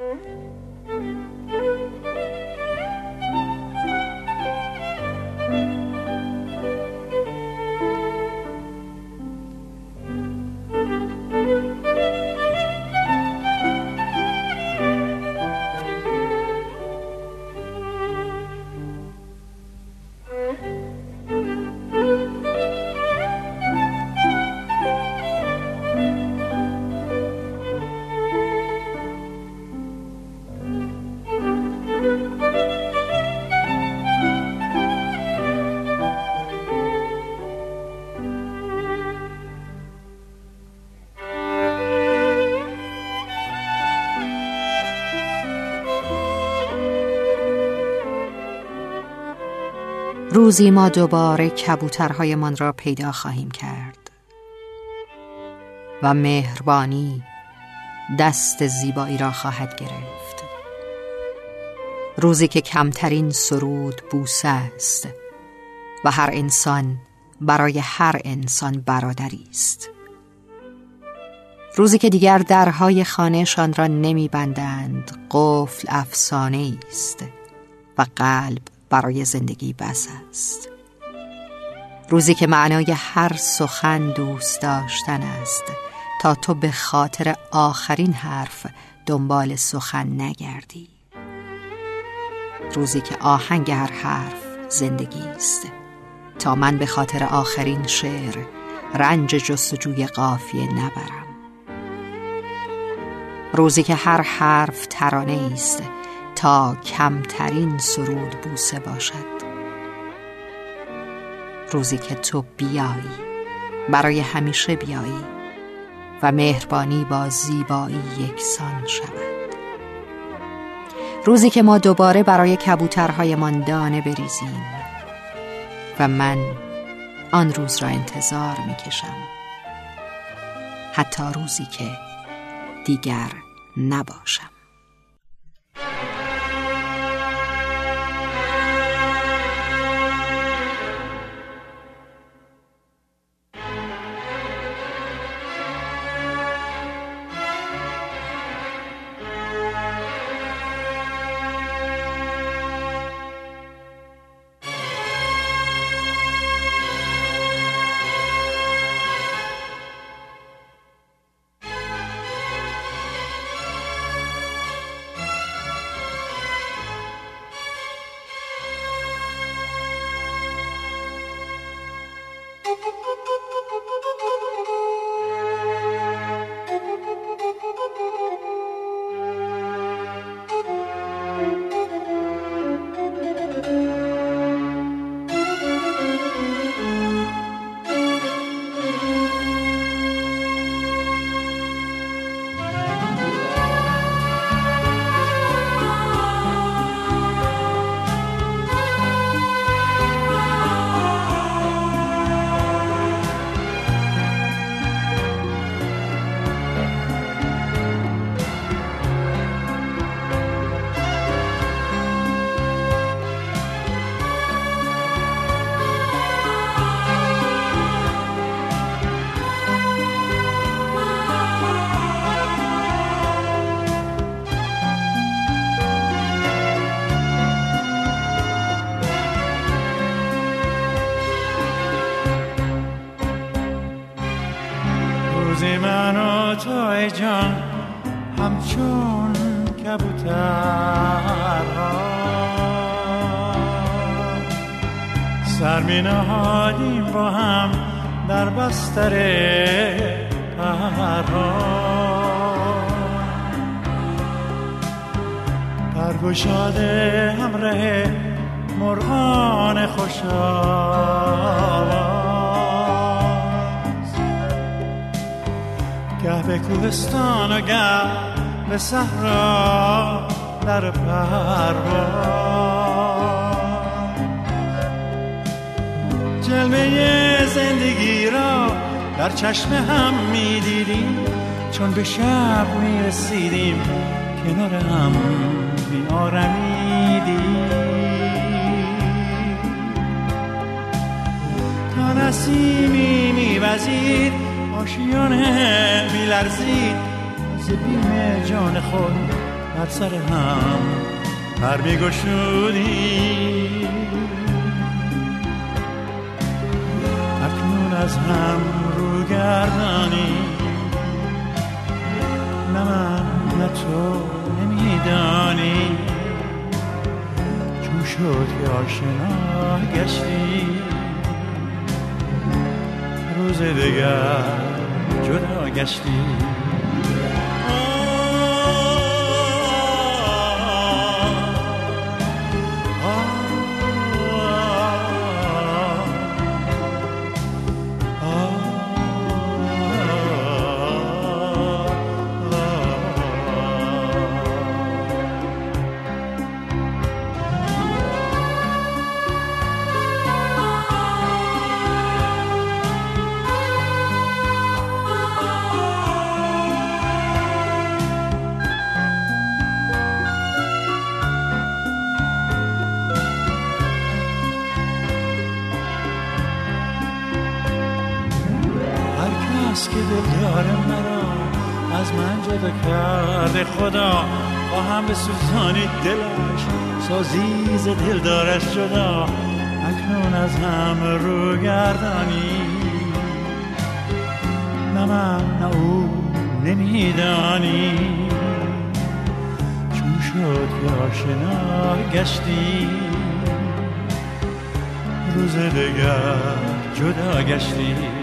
응? روزی ما دوباره کبوترهایمان را پیدا خواهیم کرد. و مهربانی دست زیبایی را خواهد گرفت. روزی که کمترین سرود بوسه است و هر انسان برای هر انسان برادری است. روزی که دیگر درهای خانهشان را نمی بندند قفل افسانه است و قلب برای زندگی بس است. روزی که معنای هر سخن دوست داشتن است تا تو به خاطر آخرین حرف دنبال سخن نگردی. روزی که آهنگ هر حرف زندگی است تا من به خاطر آخرین شعر رنج جستجوی قافیه نبرم. روزی که هر حرف ترانه است تا کمترین سرود بوسه باشد. روزی که تو بیایی برای همیشه بیایی و مهربانی با زیبایی یکسان شود. روزی که ما دوباره برای کبوترهایمان دانه بریزیم و من آن روز را انتظار می کشم حتی روزی که دیگر نباشم. روزی من و تو جان همچون کبوتر سر می نهادیم با هم در بستر پرگشاده همراه مرغان خوشا. گه به کوهستان و گه به صحرا در پرواز جلوه زندگی را در چشم هم می‌دیدیم چون به شب می‌رسیدیم کنار هم میآرمیدیم. تا نسیمی میوزید آشیانه میلرزید. از بیم جان خود از سر هم پر میگشودیم اکنون از هم رو گردانی. نه من نه تو نمیدانی. چون شد که آشنا گشتی. روز دیگر جدا گشتی که دل داره مرا از من جدا کرده خدا با هم به سوزانی دلش سازیز دل دارش جدا اکنون از هم رو گردانی. نه من نه او نمیدانی. چون شد که آشنا گشتی روز دگر جدا گشتی.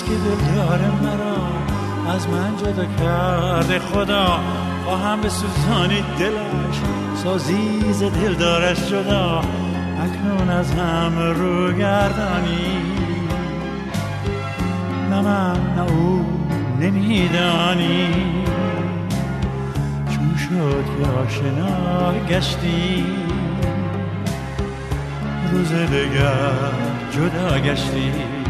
که دل داره مرا از من جدا کرده خدا با هم به سوزانی دلش سازیز دل دارش جدا اکنون از هم رو گردانی. نه من نه او نمیدانی. چون شد که آشنا گشتی روز دگر جدا گشتی.